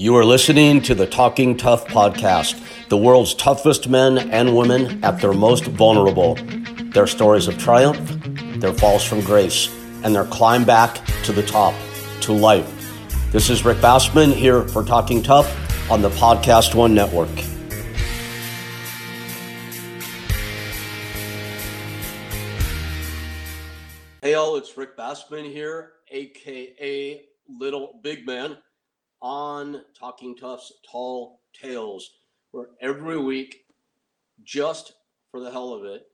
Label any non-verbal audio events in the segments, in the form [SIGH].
You are listening to the Talking Tough podcast, the world's toughest men and women at their most vulnerable. Their stories of triumph, their falls from grace, and their climb back to the top, to life. This is Rick Bassman here for Talking Tough on the Podcast One Network. Hey, all, it's Rick Bassman here, aka Little Big Man on Talking Tough's Tall Tales, where every week, just for the hell of it,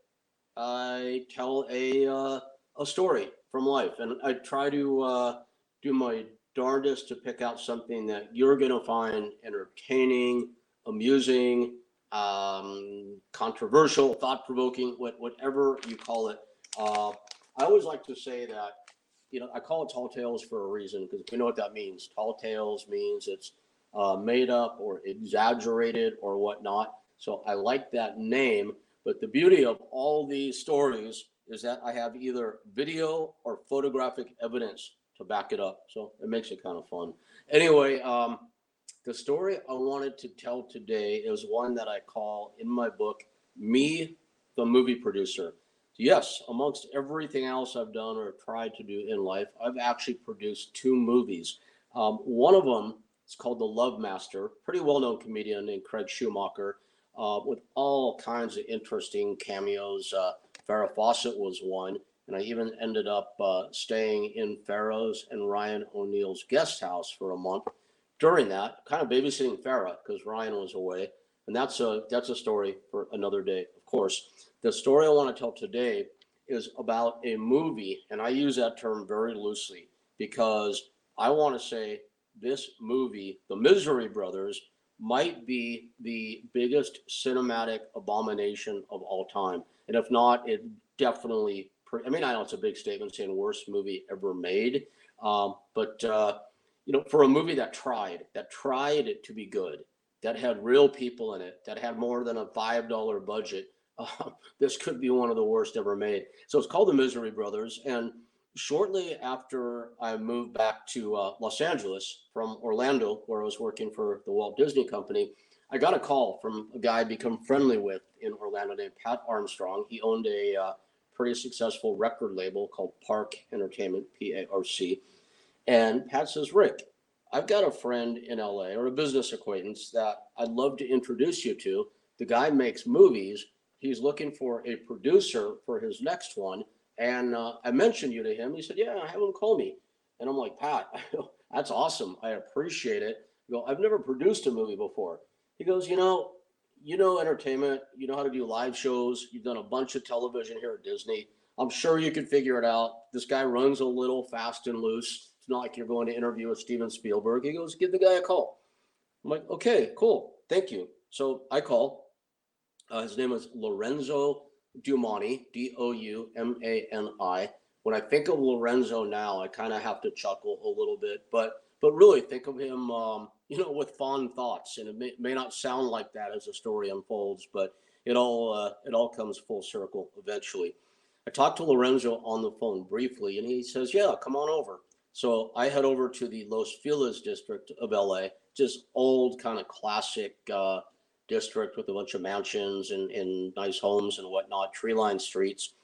I tell a uh, a story from life, and I try to uh, do my darndest to pick out something that you're going to find entertaining, amusing, um, controversial, thought provoking, whatever you call it. Uh, I always like to say that you know, I call it tall tales for a reason because we know what that means. Tall tales means it's uh, made up or exaggerated or whatnot. So I like that name. But the beauty of all these stories is that I have either video or photographic evidence to back it up. So it makes it kind of fun. Anyway, um, the story I wanted to tell today is one that I call in my book, Me, the Movie Producer yes, amongst everything else I've done or tried to do in life, I've actually produced two movies. Um, one of them is called The Love Master, pretty well known comedian named Craig Shoemaker, uh, with all kinds of interesting cameos. Uh, Farrah Fawcett was one, and I even ended up uh, staying in Farrah's and Ryan O'Neal's guest house for a month during that, kind of babysitting Farrah because Ryan was away. And that's a that's a story for another day, course. The story I want to tell today is about a movie, and I use that term very loosely because I want to say this movie, The Misery Brothers, might be the biggest cinematic abomination of all time. And if not, it definitely, I mean, I know it's a big statement saying worst movie ever made, um, but, uh, you know, for a movie that tried, that tried to be good, that had real people in it, that had more than a $5 budget, uh, [LAUGHS] this could be one of the worst ever made. So it's called The Misery Brothers. And shortly after I moved back to uh, Los Angeles from Orlando, where I was working for the Walt Disney Company, I got a call from a guy I'd become friendly with in Orlando named Pat Armstrong. He owned a uh, pretty successful record label called Parc Entertainment, P A R C. And Pat says, Rick, I've got a friend in LA or a business acquaintance that I'd love to introduce you to. The guy makes movies he's looking for a producer for his next one. And uh, I mentioned you to him. He said, Yeah, have him call me. And I'm like, Pat, [LAUGHS] that's awesome. I appreciate it. I go, I've never produced a movie before. He goes, You know, you know entertainment, you know how to do live shows, you've done a bunch of television here at Disney. I'm sure you can figure it out. This guy runs a little fast and loose. It's not like you're going to interview with Steven Spielberg. He goes, Give the guy a call. I'm like, Okay, cool. Thank you. So I call uh, his name is Lorenzo Doumani, D O U M A N I. When I think of Lorenzo now, I kind of have to chuckle a little bit, but but really think of him, um, you know, with fond thoughts. And it may, may, not sound like that as the story unfolds, but it all uh, it all comes full circle eventually. I talked to Lorenzo on the phone briefly, and he says, "Yeah, come on over." So I head over to the Los Feliz district of LA, just old kind of classic. Uh, district with a bunch of mansions and, and nice homes and whatnot, tree lined streets.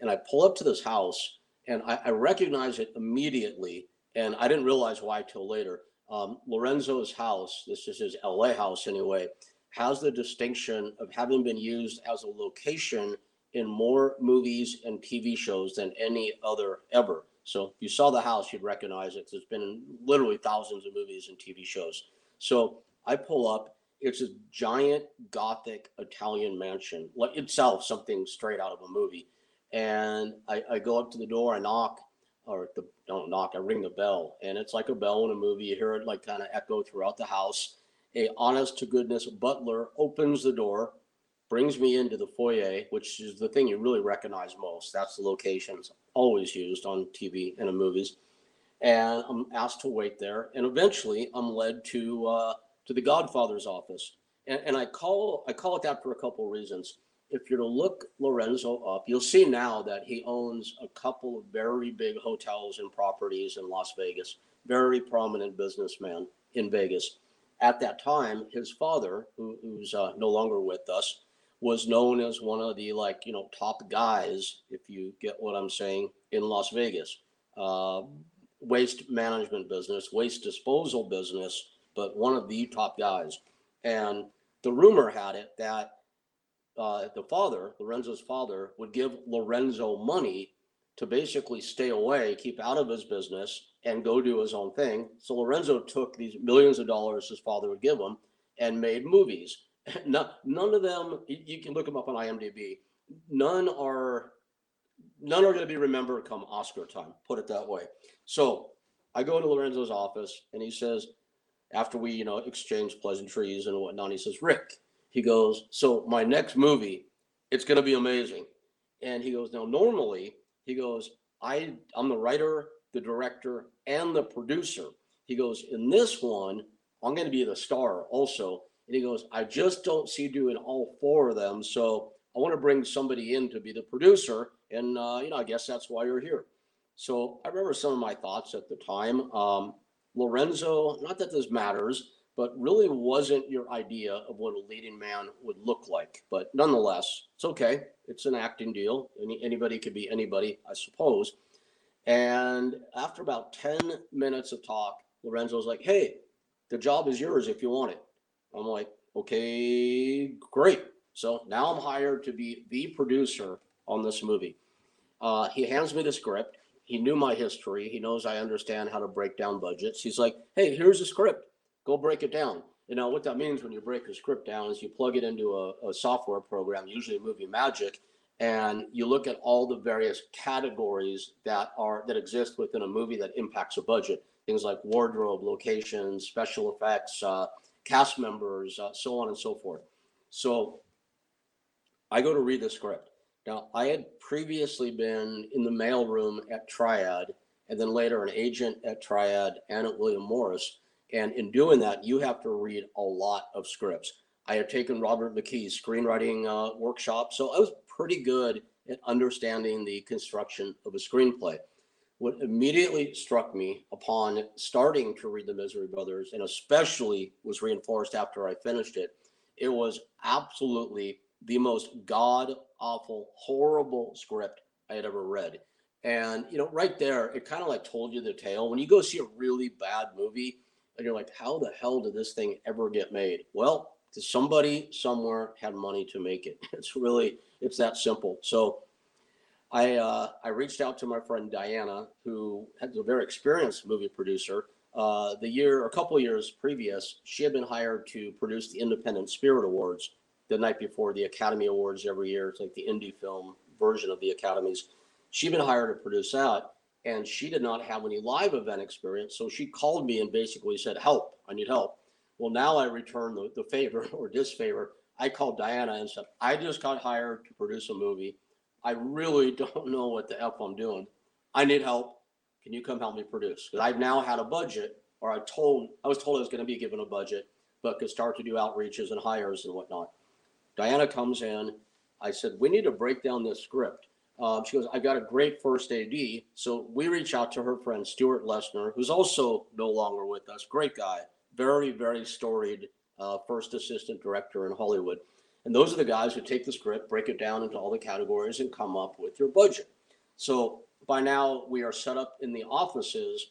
And I pull up to this house and I, I recognize it immediately. And I didn't realize why till later. Um, Lorenzo's house, this is his LA house anyway, has the distinction of having been used as a location in more movies and TV shows than any other ever. So if you saw the house, you'd recognize it. There's been in literally thousands of movies and TV shows. So I pull up it's a giant Gothic Italian mansion, like itself something straight out of a movie. And I, I go up to the door, I knock, or the don't knock, I ring the bell, and it's like a bell in a movie. You hear it like kind of echo throughout the house. A honest to goodness butler opens the door, brings me into the foyer, which is the thing you really recognize most. That's the locations always used on TV and in movies. And I'm asked to wait there, and eventually I'm led to. Uh, to the Godfather's office. And, and I call I call it that for a couple of reasons. If you're to look Lorenzo up, you'll see now that he owns a couple of very big hotels and properties in Las Vegas. Very prominent businessman in Vegas. at that time, his father, who, who's uh, no longer with us, was known as one of the like you know top guys, if you get what I'm saying, in Las Vegas. Uh, waste management business, waste disposal business, but one of the top guys. And the rumor had it that uh, the father, Lorenzo's father, would give Lorenzo money to basically stay away, keep out of his business, and go do his own thing. So Lorenzo took these millions of dollars his father would give him and made movies. [LAUGHS] none, of them, you can look them up on IMDb. None are none are going to be remembered come Oscar time. Put it that way. So I go to Lorenzo's office and he says, after we you know exchange pleasantries and whatnot, he says, Rick, he goes, so my next movie, it's going to be amazing. And he goes, now normally he goes, I I'm the writer, the director, and the producer. He goes, in this one, I'm going to be the star also. And he goes, I just don't see doing all four of them. So I want to bring somebody in to be the producer. And, uh, you know, I guess that's why you're here. So I remember some of my thoughts at the time. Um, Lorenzo, not that this matters, but really wasn't your idea of what a leading man would look like. But nonetheless, it's okay. It's an acting deal. Any, anybody could be anybody, I suppose. And after about 10 minutes of talk, Lorenzo's like, hey, the job is yours if you want it. I'm like, okay, great. So now I'm hired to be the producer on this movie. Uh, he hands me the script. He knew my history. He knows I understand how to break down budgets. He's like, hey, here's a script. Go break it down. You know, what that means when you break a script down is you plug it into a, a software program, usually Movie Magic, and you look at all the various categories that are that exist within a movie that impacts a budget. Things like wardrobe, locations, special effects, uh, cast members, uh, so on and so forth. So I go to read the script. Now, I had previously been in the mailroom at Triad and then later an agent at Triad and at William Morris. And in doing that, you have to read a lot of scripts. I had taken Robert McKee's screenwriting uh, workshop, so I was pretty good at understanding the construction of a screenplay. What immediately struck me upon starting to read The Misery Brothers, and especially was reinforced after I finished it, it was absolutely the most god awful, horrible script I had ever read. And, you know, right there, it kind of like told you the tale. When you go see a really bad movie and you're like, how the hell did this thing ever get made? Well, somebody somewhere had money to make it. [LAUGHS] It's really, it's that simple. So, I uh, I reached out to my friend Diana, who has a very experienced movie producer. Uh, the year, a couple years previous, she had been hired to produce the Independent Spirit Awards the night before the Academy Awards every year. It's like the indie film version of the Academies. She'd been hired to produce that, and she did not have any live event experience. So she called me and basically said, "Help! I need help." Well, now I return the, the favor [LAUGHS] or disfavor. I called Diana and said, "I just got hired to produce a movie." I really [LAUGHS] don't know what the F I'm doing. I need help. Can you come help me produce? Because I've now had a budget, or I told I was told I was going to be given a budget, but could start to do outreaches and hires and whatnot. Diana comes in. I said, we need to break down this script. Um, she goes, I've got a great first AD. So we reach out to her friend Stuart Lesnar, who's also no longer with us. Great guy, very, very storied uh, first assistant director in Hollywood. And those are the guys who take the script, break it down into all the categories, and come up with your budget. So by now, we are set up in the offices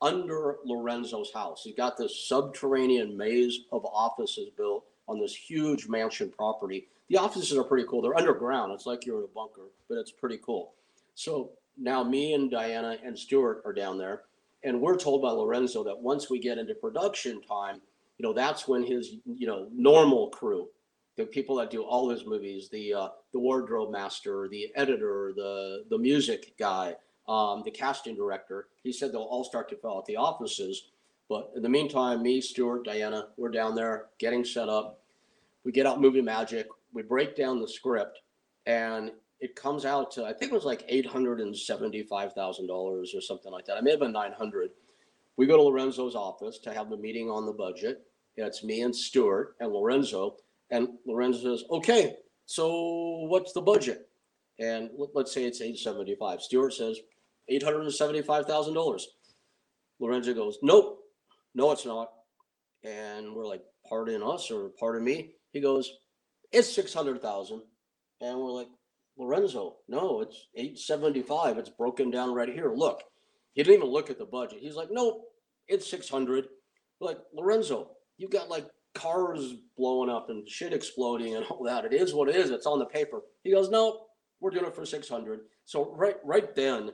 under Lorenzo's house. He's got this subterranean maze of offices built on this huge mansion property. The offices are pretty cool. They're underground. It's like you're in a bunker, but it's pretty cool. So now me and Diana and Stuart are down there, and we're told by Lorenzo that once we get into production time, you know, that's when his, you know, normal crew, the people that do all his movies, the uh, the wardrobe master, the editor, the the music guy, um, the casting director. He said they'll all start to fill out the offices. But in the meantime, me, Stuart, Diana, we're down there getting set up. We get out movie magic. We break down the script, and it comes out to I think it was like eight hundred and seventy-five thousand dollars or something like that. I may have been nine hundred. We go to Lorenzo's office to have the meeting on the budget. It's me and Stuart and Lorenzo and Lorenzo says, okay, so what's the budget? And let's say it's 875. Stuart says $875,000. Lorenzo goes, nope, no, it's not. And we're like, pardon us or pardon me? He goes, it's 600,000. And we're like, Lorenzo, no, it's 875. It's broken down right here. Look, he didn't even look at the budget. He's like, nope, it's 600. We're like, Lorenzo, you got like cars blowing up and shit exploding and all that. It is what it is. It's on the paper. He goes, no, we're doing it for 600. So right, right then,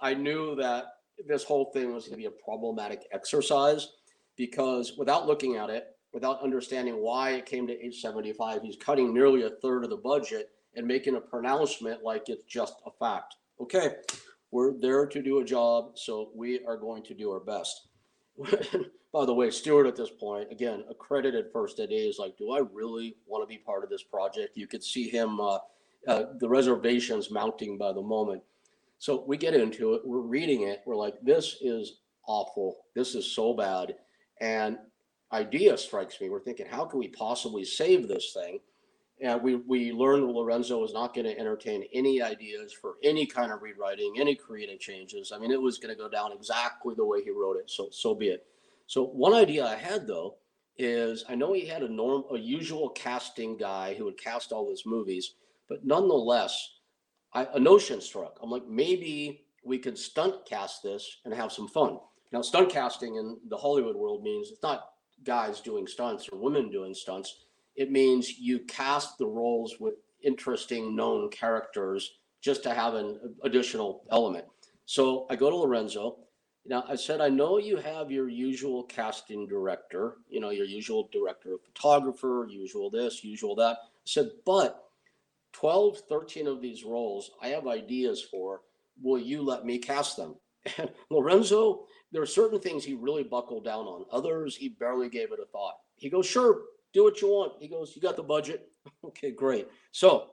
I knew that this whole thing was going to be a problematic exercise because without looking at it, without understanding why it came to 875, he's cutting nearly a third of the budget and making a pronouncement like it's just a fact. Okay, we're there to do a job, so we are going to do our best. [LAUGHS] By the way, Stewart at this point, again, accredited first AD is like, do I really want to be part of this project? You could see him, uh, uh, the reservations mounting by the moment. So we get into it, we're reading it, we're like, this is awful. This is so bad. And idea strikes me. We're thinking, how can we possibly save this thing? And we, we learned Lorenzo was not going to entertain any ideas for any kind of rewriting, any creative changes. I mean, it was going to go down exactly the way he wrote it. So, so be it. So one idea I had though is I know he had a norm, a usual casting guy who would cast all his movies, but nonetheless, I, a notion struck. I'm like, maybe we could stunt cast this and have some fun. Now, stunt casting in the Hollywood world means it's not guys doing stunts or women doing stunts. It means you cast the roles with interesting known characters just to have an additional element. So I go to Lorenzo. Now I said, I know you have your usual casting director, you know, your usual director of photographer, usual this, usual that. I said, but 12, 13 of these roles I have ideas for. Will you let me cast them? [LAUGHS] And Lorenzo, there are certain things he really buckled down on. Others, he barely gave it a thought. He goes, sure, do what you want. He goes, you got the budget. [LAUGHS] okay, great. So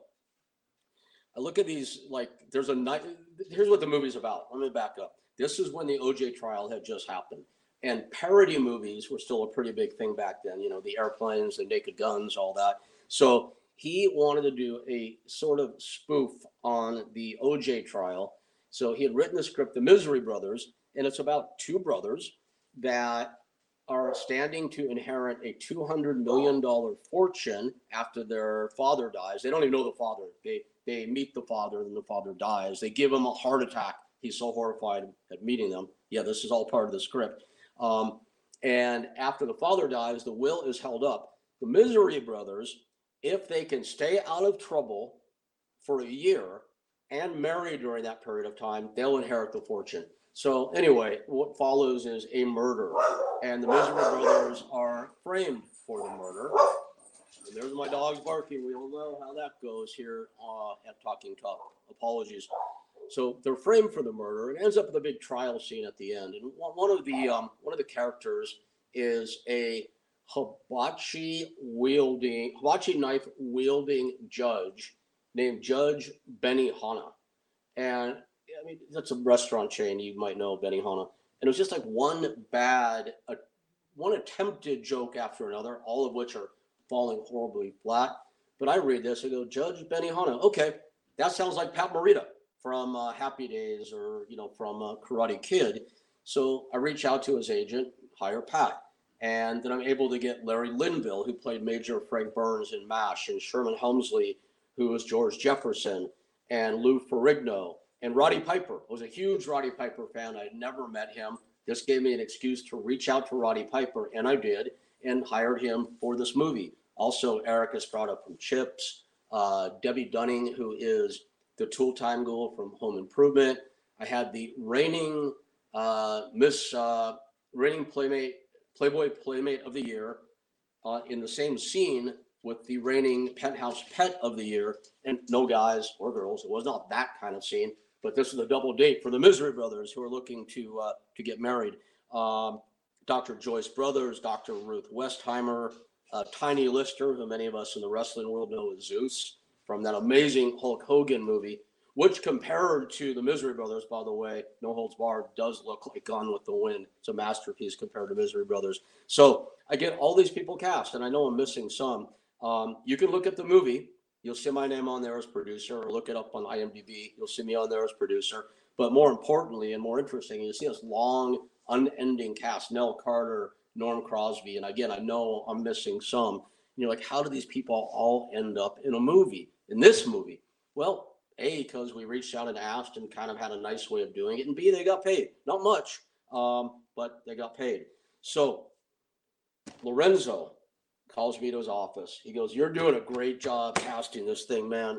I look at these, like, there's a night. Here's what the movie's about. Let me back up. This is when the OJ trial had just happened. And parody movies were still a pretty big thing back then, you know, the airplanes, the naked guns, all that. So he wanted to do a sort of spoof on the OJ trial. So he had written the script, The Misery Brothers, and it's about two brothers that are standing to inherit a $200 million fortune after their father dies. They don't even know the father. They, they meet the father, and the father dies. They give him a heart attack. He's so horrified at meeting them. Yeah, this is all part of the script. Um, and after the father dies, the will is held up. The Misery Brothers if they can stay out of trouble for a year and marry during that period of time, they'll inherit the fortune. So anyway, what follows is a murder, and the Misery brothers are framed for the murder. And there's my dogs barking. We all know how that goes here uh, at Talking Tough. Apologies. So they're framed for the murder. It ends up with a big trial scene at the end, and one of the um, one of the characters is a hibachi wielding hibachi knife wielding judge named Judge Benihana. And I mean that's a restaurant chain you might know Benihana. And it was just like one bad uh, one attempted joke after another, all of which are falling horribly flat. But I read this, I go, Judge Benihana, okay, that sounds like Pat Morita from uh, Happy Days or you know from uh, Karate Kid. So I reach out to his agent, hire Pat. And then I'm able to get Larry Linville, who played Major Frank Burns in MASH, and Sherman Hemsley, who was George Jefferson, and Lou Ferrigno, and Roddy Piper. I was a huge Roddy Piper fan. I'd never met him. This gave me an excuse to reach out to Roddy Piper, and I did, and hired him for this movie. Also, Erik Estrada from Chips, uh, Debbie Dunning, who is the Tool Time Girl from Home Improvement. I had the reigning uh, Miss uh, reigning playmate Playboy Playmate of the Year uh, in the same scene with the reigning Penthouse Pet of the Year, and no guys or girls. It was not that kind of scene, but this is a double date for the Misery Brothers who are looking to uh, to get married. Um, Dr. Joyce Brothers, Dr. Ruth Westheimer, uh, Tiny Lister, who many of us in the wrestling world know as Zeus from that amazing Hulk Hogan movie which compared to the Misery Brothers, by the way, No Holds Barred does look like Gone with the Wind. It's a masterpiece compared to Misery Brothers. So I get all these people cast, and I know I'm missing some. Um, you can look at the movie. You'll see my name on there as producer, or look it up on IMDb. You'll see me on there as producer. But more importantly and more interesting, you see this long, unending cast: Nell Carter, Norm Crosby. And again, I know I'm missing some. You're like, how do these people all end up in a movie, in this movie? Well, A, because we reached out and asked and kind of had a nice way of doing it. And B, they got paid. Not much, um, but they got paid. So Lorenzo calls me to his office. He goes, You're doing a great job casting this thing, man.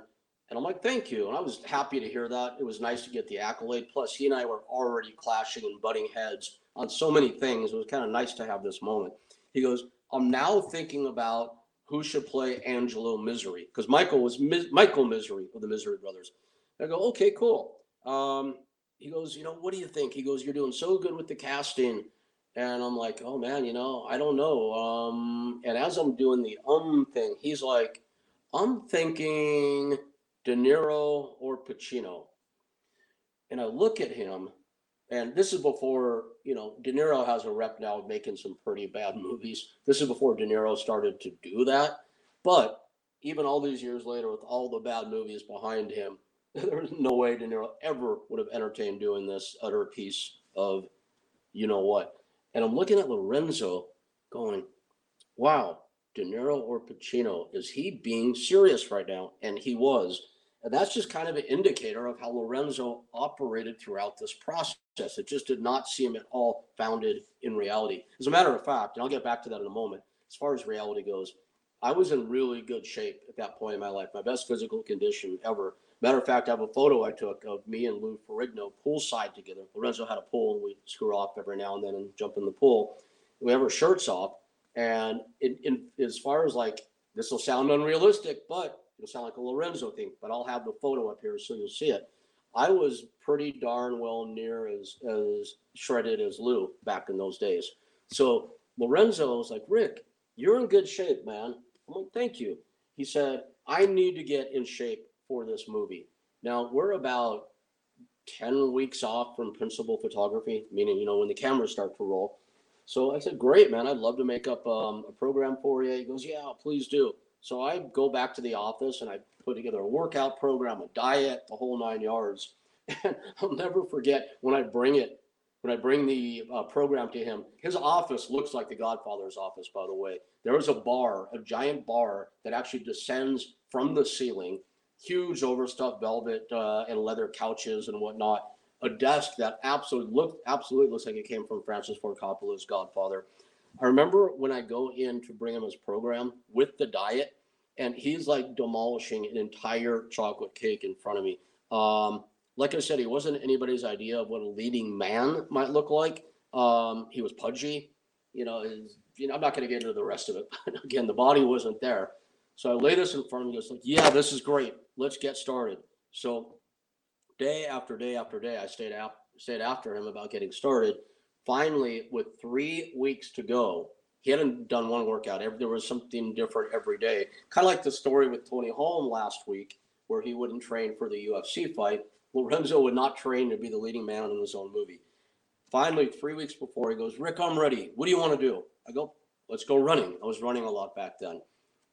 And I'm like, Thank you. And I was happy to hear that. It was nice to get the accolade. Plus, he and I were already clashing and butting heads on so many things. It was kind of nice to have this moment. He goes, I'm now thinking about who should play Angelo Misery because Michael was Mi- Michael Misery of the Misery Brothers. I go, okay, cool. Um, he goes, you know, what do you think? He goes, you're doing so good with the casting. And I'm like, oh man, you know, I don't know. Um, and as I'm doing the um thing, he's like, I'm thinking De Niro or Pacino. And I look at him, and this is before, you know, De Niro has a rep now of making some pretty bad movies. This is before De Niro started to do that. But even all these years later, with all the bad movies behind him, [LAUGHS] there's no way De Niro ever would have entertained doing this utter piece of you know what. And I'm looking at Lorenzo going, wow, De Niro or Pacino, is he being serious right now? And he was. And that's just kind of an indicator of how Lorenzo operated throughout this process. It just did not seem at all founded in reality. As a matter of fact, and I'll get back to that in a moment, as far as reality goes, I was in really good shape at that point in my life, my best physical condition ever. Matter of fact, I have a photo I took of me and Lou Ferrigno poolside together. Lorenzo had a pool, and we'd screw off every now and then and jump in the pool. We have our shirts off, and in, in as far as like this will sound unrealistic, but sound like a Lorenzo thing. But I'll have the photo up here so you'll see it. I was pretty darn well near as as shredded as Lou back in those days. So Lorenzo was like, Rick, you're in good shape, man. I'm like, thank you. He said, I need to get in shape for this movie. Now we're about 10 weeks off from principal photography, meaning, you know, when the cameras start to roll. So I said, great, man. I'd love to make up um, a program for you. He goes, yeah, please do. So I go back to the office and I put together a workout program, a diet, the whole nine yards. [LAUGHS] And I'll never forget when I bring it, when I bring the uh, program to him, his office looks like the Godfather's office, by the way. There is a bar, a giant bar that actually descends from the ceiling huge overstuffed velvet uh, and leather couches and whatnot. A desk that absolutely looked absolutely looks like it came from Francis Ford Coppola's Godfather. I remember when I go in to bring him his program with the diet, and he's like demolishing an entire chocolate cake in front of me. Um, like I said, he wasn't anybody's idea of what a leading man might look like. Um, he was pudgy, you know. His, you know, I'm not going to get into the rest of it. [LAUGHS] But Again, the body wasn't there. So I lay this in front of him. He like, "Yeah, this is great. Let's get started." So day after day after day, I stayed out stayed after him about getting started. Finally, with three weeks to go, he hadn't done one workout. There was something different every day. Kind of like the story with Tony Holm last week, where he wouldn't train for the UFC fight. Lorenzo would not train to be the leading man in his own movie. Finally, three weeks before, he goes, Rick, I'm ready. What do you want to do? I go, let's go running. I was running a lot back then.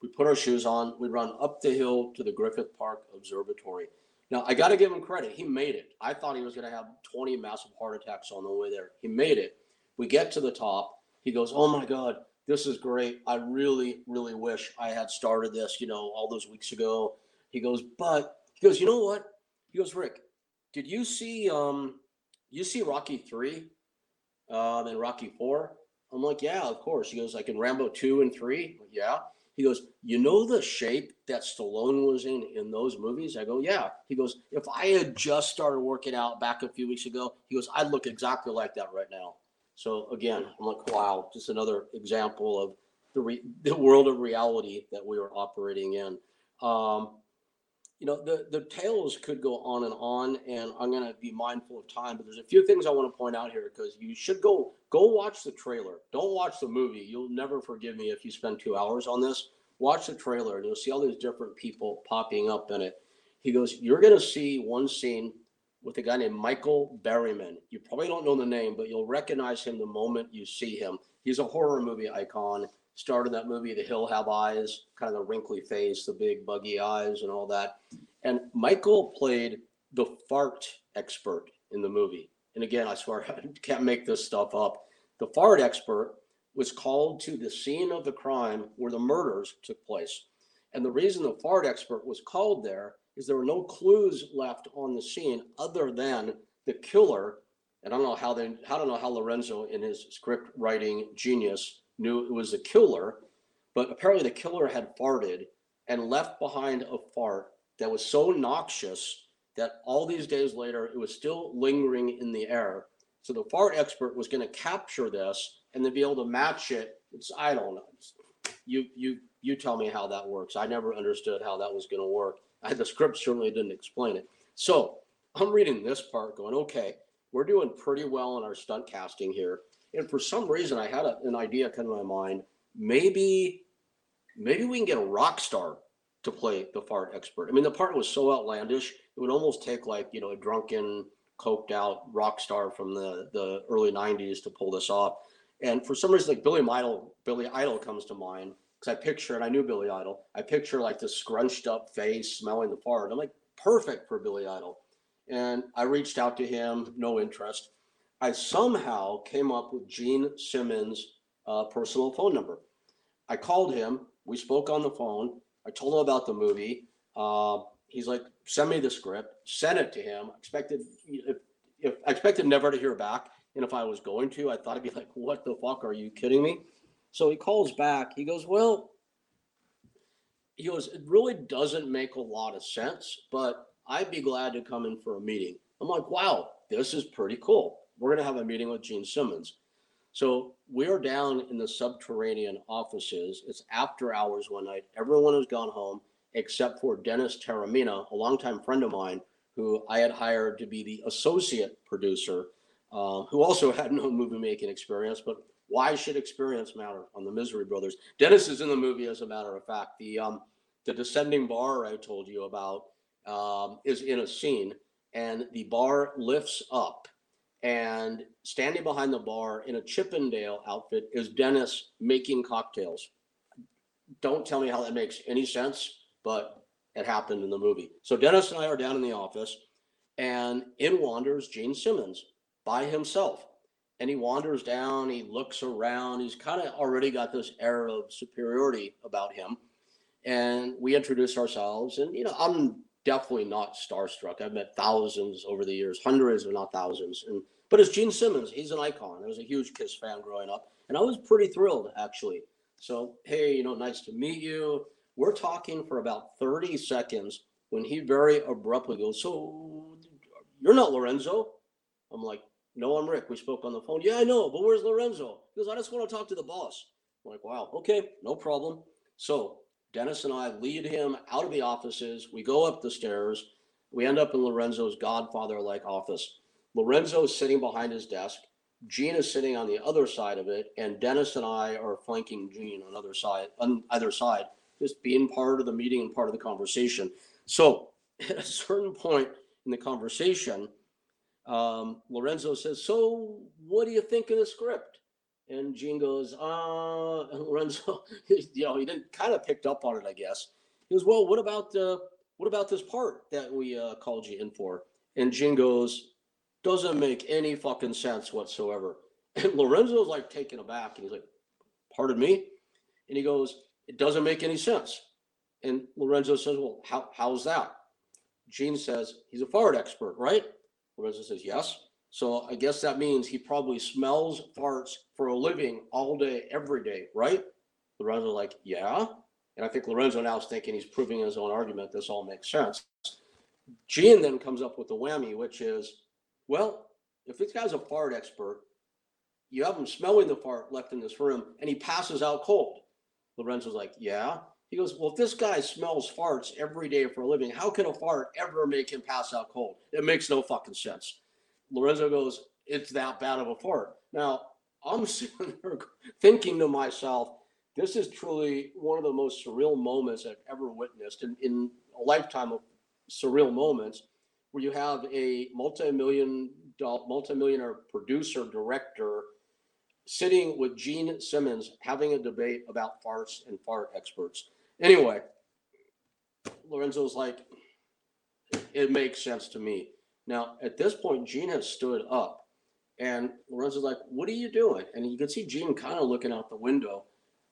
We put our shoes on. We run up the hill to the Griffith Park Observatory. Now, I got to give him credit. He made it. I thought he was going to have 20 massive heart attacks on the way there. He made it. We get to the top. He goes, Oh my God, this is great. I really, really wish I had started this, you know, all those weeks ago. He goes, But he goes, You know what? He goes, Rick, did you see, um, you see Rocky 3 um, and Rocky 4? I'm like, Yeah, of course. He goes, Like in Rambo 2 and 3? Yeah. He goes, You know the shape that Stallone was in in those movies? I go, Yeah. He goes, If I had just started working out back a few weeks ago, he goes, I'd look exactly like that right now. So again, I'm like, wow, just another example of the, re- the world of reality that we are operating in. Um, you know, the, the tales could go on and on, and I'm going to be mindful of time, but there's a few things I want to point out here because you should go go watch the trailer. Don't watch the movie. You'll never forgive me if you spend two hours on this. Watch the trailer, and you'll see all these different people popping up in it. He goes, You're going to see one scene with a guy named Michael Berryman. You probably don't know the name, but you'll recognize him the moment you see him. He's a horror movie icon. Started that movie, The Hill Have Eyes, kind of the wrinkly face, the big buggy eyes, and all that. And Michael played the fart expert in the movie. And again, I swear [LAUGHS] I can't make this stuff up. The fart expert was called to the scene of the crime where the murders took place. And the reason the fart expert was called there is there were no clues left on the scene other than the killer. And I don't know how they, I don't know how Lorenzo, in his script writing genius, knew it was the killer, but apparently the killer had farted and left behind a fart that was so noxious that all these days later it was still lingering in the air. So the fart expert was going to capture this and then be able to match it. It's I don't know. You you you tell me how that works. I never understood how that was going to work. I, [LAUGHS] the script certainly didn't explain it. So I'm reading this part, going, okay, we're doing pretty well in our stunt casting here. And for some reason, I had a, an idea come to my mind. Maybe maybe we can get a rock star to play the fart expert. I mean, the part was so outlandish, it would almost take like, you know, a drunken, coked out rock star from the, the early 90s to pull this off. And for some reason, like Billy Idol, Billy Idol comes to mind because I picture, and I knew Billy Idol, I picture like this scrunched up face smelling the fart. I'm like, perfect for Billy Idol. And I reached out to him, no interest. I somehow came up with Gene Simmons' uh, personal phone number. I called him. We spoke on the phone. I told him about the movie. Uh, he's like, send me the script. Sent it to him. Expected if, if I expected never to hear back, and if I was going to, I thought I'd be like, what the fuck? Are you kidding me? So he calls back. He goes, well, he goes, it really doesn't make a lot of sense, but I'd be glad to come in for a meeting. I'm like, wow, this is pretty cool. We're gonna have a meeting with Gene Simmons. So we are down in the subterranean offices. It's after hours one night. Everyone has gone home except for Dennis Taormina, a longtime friend of mine who I had hired to be the associate producer, uh, who also [LAUGHS] had no movie making experience. But why should experience matter on the Misery Brothers? Dennis is in the movie, as a matter of fact. The um, the descending bar I told you about um, is in a scene, and the bar lifts up and standing behind the bar in a Chippendale outfit is Dennis making cocktails. Don't tell me how that makes any sense, but it happened in the movie. So Dennis and I are down in the office, and in wanders Gene Simmons by himself. And he wanders down, he looks around, he's kind of already got this air of superiority about him. And we introduce ourselves, and you know, I'm definitely not starstruck. I've met thousands over the years, hundreds, if not thousands. And but it's Gene Simmons. He's an icon. I was a huge Kiss fan growing up, and I was pretty thrilled actually. So hey, you know, nice to meet you. We're talking for about 30 seconds when he very abruptly goes, "So you're not Lorenzo?" I'm like, "No, I'm Rick. We spoke on the phone." Yeah, I know, but where's Lorenzo? He goes, "I just want to talk to the boss." I'm like, "Wow, okay, no problem." So Dennis and I lead him out of the offices. We go up the stairs. We end up in Lorenzo's godfather like office. Lorenzo is sitting behind his desk. Gene is sitting on the other side of it, and Dennis and I are flanking Gene on other side, on either side, just being part of the meeting and part of the conversation. So [LAUGHS] at a certain point in the conversation, um, Lorenzo says, "So, what do you think of the script?" And Gene goes, uh, [LAUGHS] and Lorenzo, you know, he didn't kind of picked up on it, I guess. He goes, well, what about, uh, what about this part that we uh, called you in for? And Gene goes, doesn't make any fucking sense whatsoever. [LAUGHS] And Lorenzo's like taken aback and he's like, pardon me? And he goes, it doesn't make any sense. And Lorenzo says, well, how, how's that? Gene says, he's a fart expert, right? Lorenzo says, yes. So I guess that means he probably smells farts for a living all day, every day, right? Lorenzo, like, yeah. And I think Lorenzo now is thinking he's proving his own argument. This all makes sense. Gene then comes up with the whammy, which is, well, if this guy's a fart expert, you have him smelling the fart left in this room and he passes out cold. Lorenzo's like, yeah. He goes, well, if this guy smells farts every day for a living, how can a fart ever make him pass out cold? It makes no fucking sense. Lorenzo goes, it's that bad of a fart. Now, I'm [LAUGHS] sitting there thinking to myself, this is truly one of the most surreal moments I've ever witnessed in, in a lifetime of surreal moments where you have a multi-million multi-millionaire producer, director sitting with Gene Simmons having a debate about farts and fart experts. Anyway, Lorenzo's like, it makes sense to me. Now, at this point, Gene has stood up And Lorenzo's like, "What are you doing?" And you can see Gene kind of looking out the window.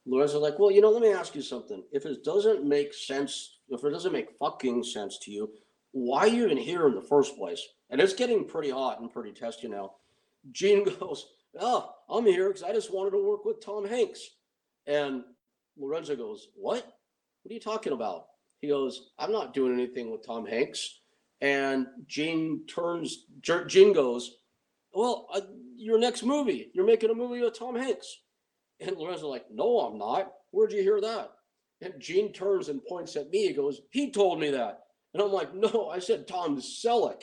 Lorenzo's like, "Well, you know, let me ask you something. If it doesn't make sense, if it doesn't make fucking sense to you, why are you even here in the first place?" And it's getting pretty hot and pretty testy now. Gene [LAUGHS] goes, "Oh, I'm here because I just wanted to work with Tom Hanks." And Lorenzo goes, "What? What are you talking about?" He goes, "I'm not doing anything with Tom Hanks." And Gene turns, Gene goes, Well, uh, your next movie, you're making a movie with Tom Hanks. And Lorenzo, like, No, I'm not. Where'd you hear that? And Gene turns and points at me. He goes, He told me that. And I'm like, No, I said Tom Selleck.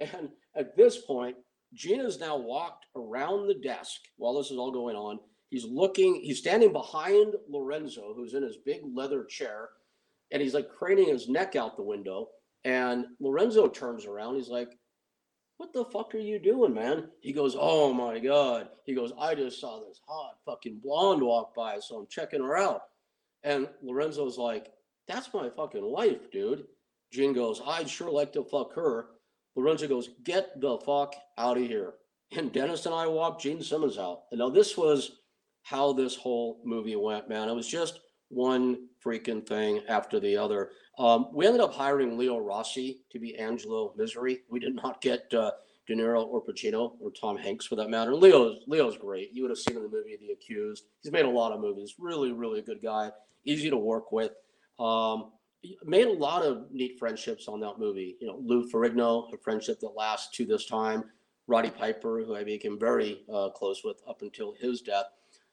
And at this point, Gene has now walked around the desk while this is all going on. He's looking, he's standing behind Lorenzo, who's in his big leather chair, and he's like craning his neck out the window. And Lorenzo turns around. He's like, What the fuck are you doing, man? He goes, Oh my God. He goes, I just saw this hot fucking blonde walk by, so I'm checking her out. And Lorenzo's like, That's my fucking wife, dude. Gene goes, I'd sure like to fuck her. Lorenzo goes, Get the fuck out of here. And Dennis and I walked Gene Simmons out. And now this was how this whole movie went, man. It was just one freaking thing after the other. Um, we ended up hiring Leo Rossi to be Angelo Misery. We did not get uh, De Niro or Pacino or Tom Hanks for that matter. Leo's Leo's great. You would have seen in the movie The Accused. He's made a lot of movies. Really, really good guy. Easy to work with. Um, made a lot of neat friendships on that movie. You know, Lou Ferrigno, a friendship that lasts to this time. Roddy Piper, who I became very uh, close with up until his death.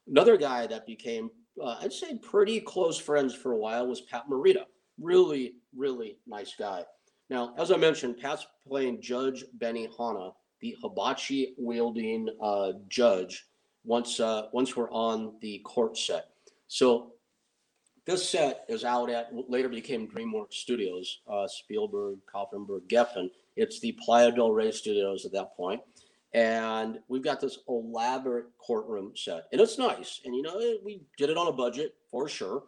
Another guy that became, uh, I'd say, pretty close friends for a while was Pat Morita. Really, really nice guy. Now, as I mentioned, Pat's playing Judge Benihana, the hibachi wielding uh, judge, once uh, once we're on the court set. So this set is out at what later became DreamWorks Studios, uh, Spielberg, Katzenberg, Geffen. It's the Playa del Rey Studios at that point. And we've got this elaborate courtroom set, and it's nice. And you know, we did it on a budget for sure.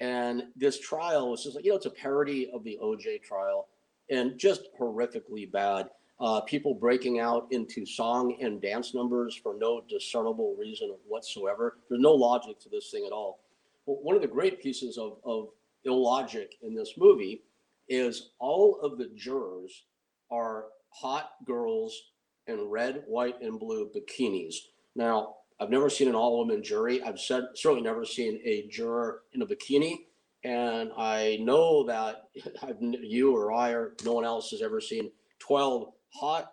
And this trial was just like, you know, it's a parody of the OJ trial and just horrifically bad. Uh, people breaking out into song and dance numbers for no discernible reason whatsoever. There's no logic to this thing at all. But one of the great pieces of, of illogic in this movie is all of the jurors are hot girls in red, white, and blue bikinis. Now, I've never seen an all woman jury. I've said, certainly never seen a juror in a bikini. And I know that [LAUGHS] I've, you or I or no one else has ever seen 12 hot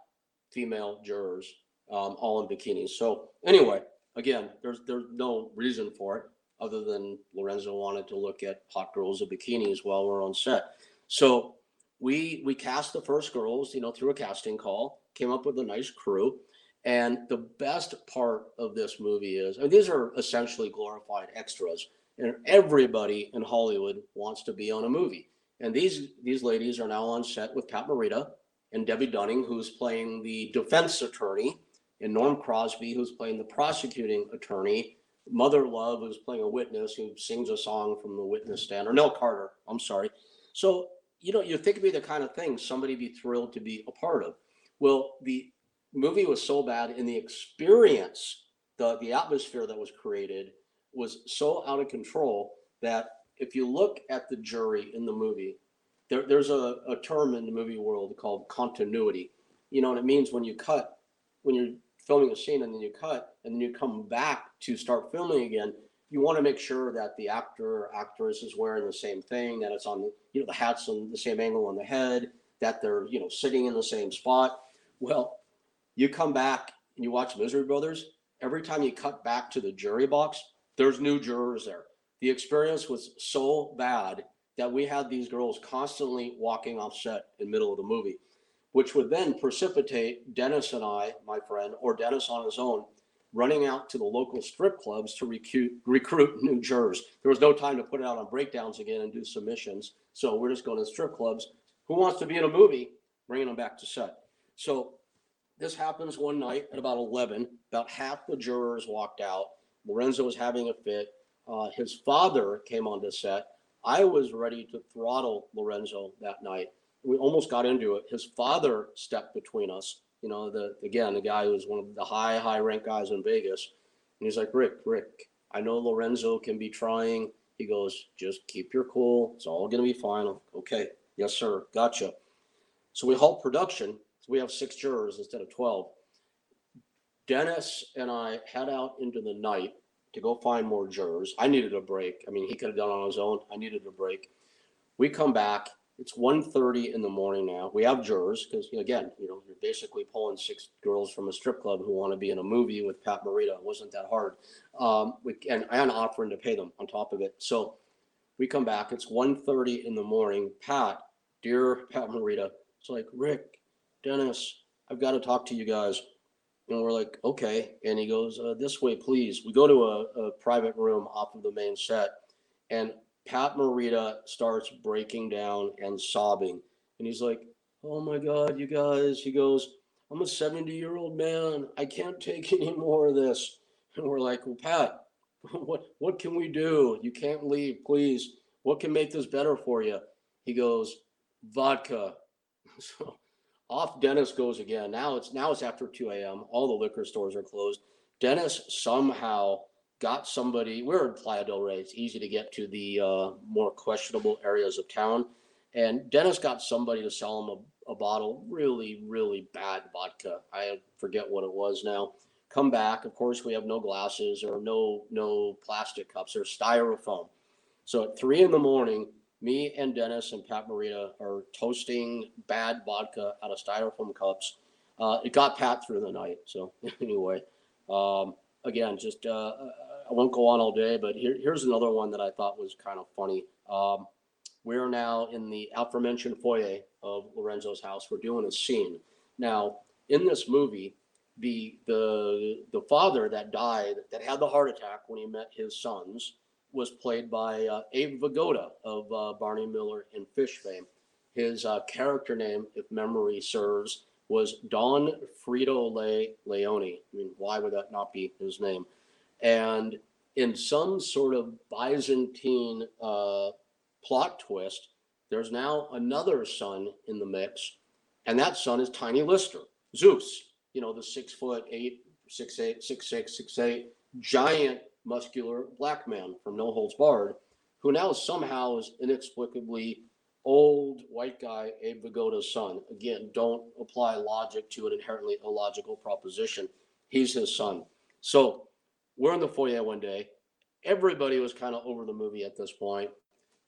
female jurors um, all in bikinis. So, anyway, again, there's, there's no reason for it other than Lorenzo wanted to look at hot girls in bikinis while we're on set. So, we we cast the first girls, you know, through a casting call, came up with a nice crew and the best part of this movie is, I mean, these are essentially glorified extras, and everybody in Hollywood wants to be on a movie. And these these ladies are now on set with Pat Morita and Debbie Dunning, who's playing the defense attorney, and Norm Crosby, who's playing the prosecuting attorney. Mother Love, who's playing a witness who sings a song from the witness stand, or Nell Carter, I'm sorry. So, you know, you think it'd be the kind of thing somebody be thrilled to be a part of. Well, the movie was so bad and the experience the the atmosphere that was created was so out of control that if you look at the jury in the movie there, there's a, a term in the movie world called continuity. You know what it means? When you cut when you're filming a scene and then you cut and then you come back to start filming again you want to make sure that the actor or actress is wearing the same thing that it's on the you know the hats on the same angle on the head that they're you know sitting in the same spot well you come back and you watch Misery Brothers, every time you cut back to the jury box, there's new jurors there. The experience was so bad that we had these girls constantly walking off set in the middle of the movie, which would then precipitate Dennis and I, my friend, or Dennis on his own, running out to the local strip clubs to recruit, recruit new jurors. There was no time to put it out on breakdowns again and do submissions. So we're just going to strip clubs. Who wants to be in a movie? Bringing them back to set. So this happens one night at about 11. About half the jurors walked out. Lorenzo was having a fit. Uh, his father came on the set. I was ready to throttle Lorenzo that night. We almost got into it. His father stepped between us you know, the again, the guy who was one of the high, high rank guys in Vegas. And he's like, Rick, Rick, I know Lorenzo can be trying. He goes, just keep your cool. It's all gonna be fine. Okay, yes, sir, gotcha. So we halt production. So we have six jurors instead of 12. Dennis and I head out into the night to go find more jurors. I needed a break. I mean, he could have done it on his own. I needed a break. We come back. It's 1.30 in the morning now. We have jurors because, again, you know, you're basically pulling six girls from a strip club who want to be in a movie with Pat Morita. It wasn't that hard. Um, we, and, and offering to pay them on top of it. So we come back. It's 1.30 in the morning. Pat, dear Pat Morita, it's like, Rick, Dennis, I've got to talk to you guys. And we're like, okay. And he goes, uh, this way, please. We go to a, a private room off of the main set. And Pat Morita starts breaking down and sobbing. And he's like, oh my God, you guys. He goes, I'm a 70 year old man. I can't take [LAUGHS] any more of this. And we're like, well, Pat, [LAUGHS] what, what can we do? You can't leave, please. What can make this better for you? He goes, vodka. [LAUGHS] So off Dennis goes again. Now it's now it's after 2 a.m. All the liquor stores are closed. Dennis somehow got somebody. We're in Playa del Rey. It's easy to get to the uh, more questionable areas of town. And Dennis got somebody to sell him a, a bottle, really, really bad vodka. I forget what it was now. Come back. Of course, we have no glasses or no no plastic cups or styrofoam. So at three in the morning, me and Dennis and Pat Morita are toasting bad vodka out of styrofoam cups. Uh, it got Pat through the night. So [LAUGHS] anyway, um, again, just uh, I won't go on all day, but here, here's another one that I thought was kind of funny. Um, we're now in the aforementioned foyer of Lorenzo's house. We're doing a scene now in this movie. The the the father that died that had the heart attack when he met his sons was played by uh, Abe Vigoda of uh, Barney Miller and Fish fame. His uh, character name, if memory serves, was Don Frito Le- Leone. I mean, why would that not be his name? And in some sort of Byzantine uh, plot twist, there's now another son in the mix, and that son is Tiny Lister, Zeus. You know, the six foot eight, six eight, six six, six eight giant muscular black man from No Holds Barred, who now somehow is inexplicably old white guy Abe Vigoda's son. Again, don't apply logic to an inherently illogical proposition. He's his son. So we're in the foyer one day. Everybody was kind of over the movie at this point.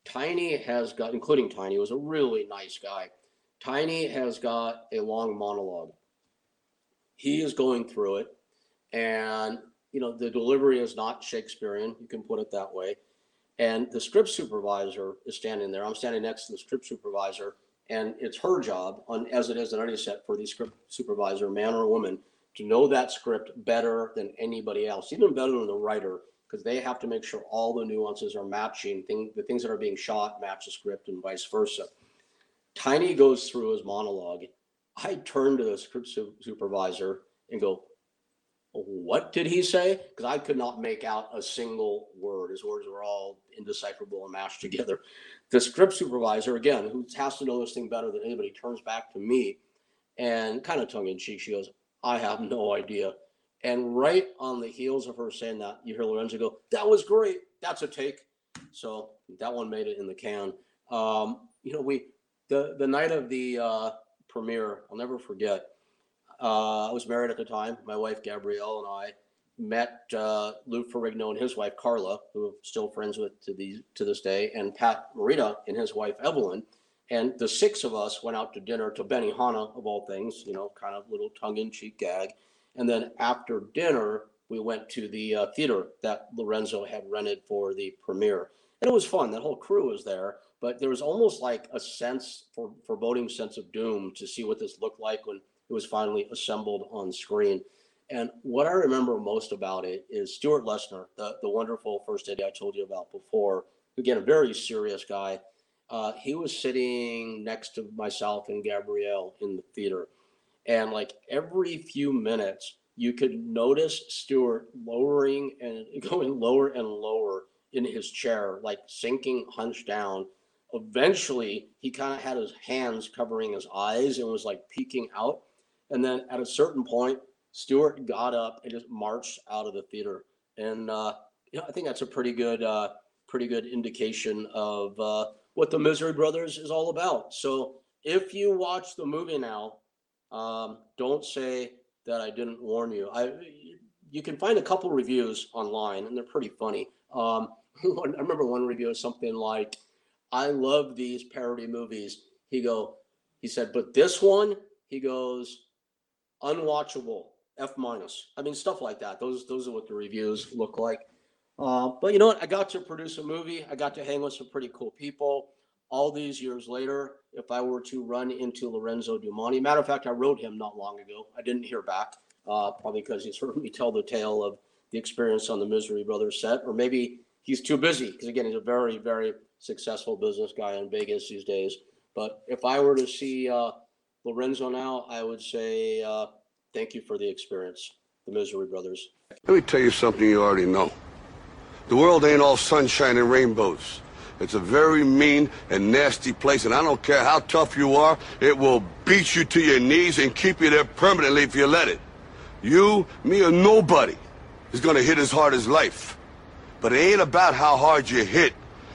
Tiny has got, including Tiny, was a really nice guy. Tiny has got a long monologue. He is going through it, and you know, the delivery is not Shakespearean, you can put it that way. And the script supervisor is standing there. I'm standing next to the script supervisor, and it's her job, on as it is on any set for the script supervisor, man or woman, to know that script better than anybody else, even better than the writer, because they have to make sure all the nuances are matching. Thing, the things that are being shot match the script, and vice versa. Tiny goes through his monologue. I turn to the script su- supervisor and go, what did he say? Because I could not make out a single word. His words were all indecipherable and mashed together. The script supervisor, again, who has to know this thing better than anybody, turns back to me and kind of tongue in cheek, she goes, I have no idea. And right on the heels of her saying that, you hear Lorenzo go, That was great. That's a take. So that one made it in the can. Um, you know, we, the, the night of the uh, premiere, I'll never forget uh, I was married at the time. My wife Gabrielle and I met uh, Lou Ferrigno and his wife Carla, who I'm still friends with to the to this day, and Pat Morita and his wife Evelyn. And the six of us went out to dinner to Benny Benihana, of all things, you know, kind of little tongue-in-cheek gag. And then after dinner, we went to the uh, theater that Lorenzo had rented for the premiere, and it was fun. That whole crew was there, but there was almost like a sense, for foreboding sense of doom to see what this looked like when it was finally assembled on screen. And what I remember most about it is Stuart Lesnar, the, the wonderful first lady I told you about before, again, a very serious guy. Uh, he was sitting next to myself and Gabrielle in the theater. And like every few minutes, you could notice Stuart lowering and [LAUGHS] going lower and lower in his chair, like sinking hunched down. Eventually, he kind of had his hands covering his eyes and was like peeking out And then at a certain point, Stewart got up and just marched out of the theater. And uh, you know, I think that's a pretty good, uh, pretty good indication of uh, what the Misery Brothers is all about. So if you watch the movie now, um, don't say that I didn't warn you. I you can find a couple reviews online, and they're pretty funny. Um, [LAUGHS] I remember one review of something like, "I love these parody movies." He go, he said, but this one, he goes, unwatchable, F minus. I mean, stuff like that. Those those are what the reviews look like. Uh, but you know what? I got to produce a movie. I got to hang with some pretty cool people. All these years later, if I were to run into Lorenzo Doumani, matter of fact, I wrote him not long ago. I didn't hear back, uh, probably because he's heard me tell the tale of the experience on the Misery Brothers set, or maybe he's too busy because again, he's a very, very successful business guy in Vegas these days. But if I were to see uh, Lorenzo now, I would say uh, thank you for the experience, the Misery Brothers. Let me tell you something you already know. The world ain't all sunshine and rainbows. It's a very mean and nasty place, and I don't care how tough you are, it will beat you to your knees and keep you there permanently if you let it. You, me, or nobody is gonna hit as hard as life. But it ain't about how hard you hit.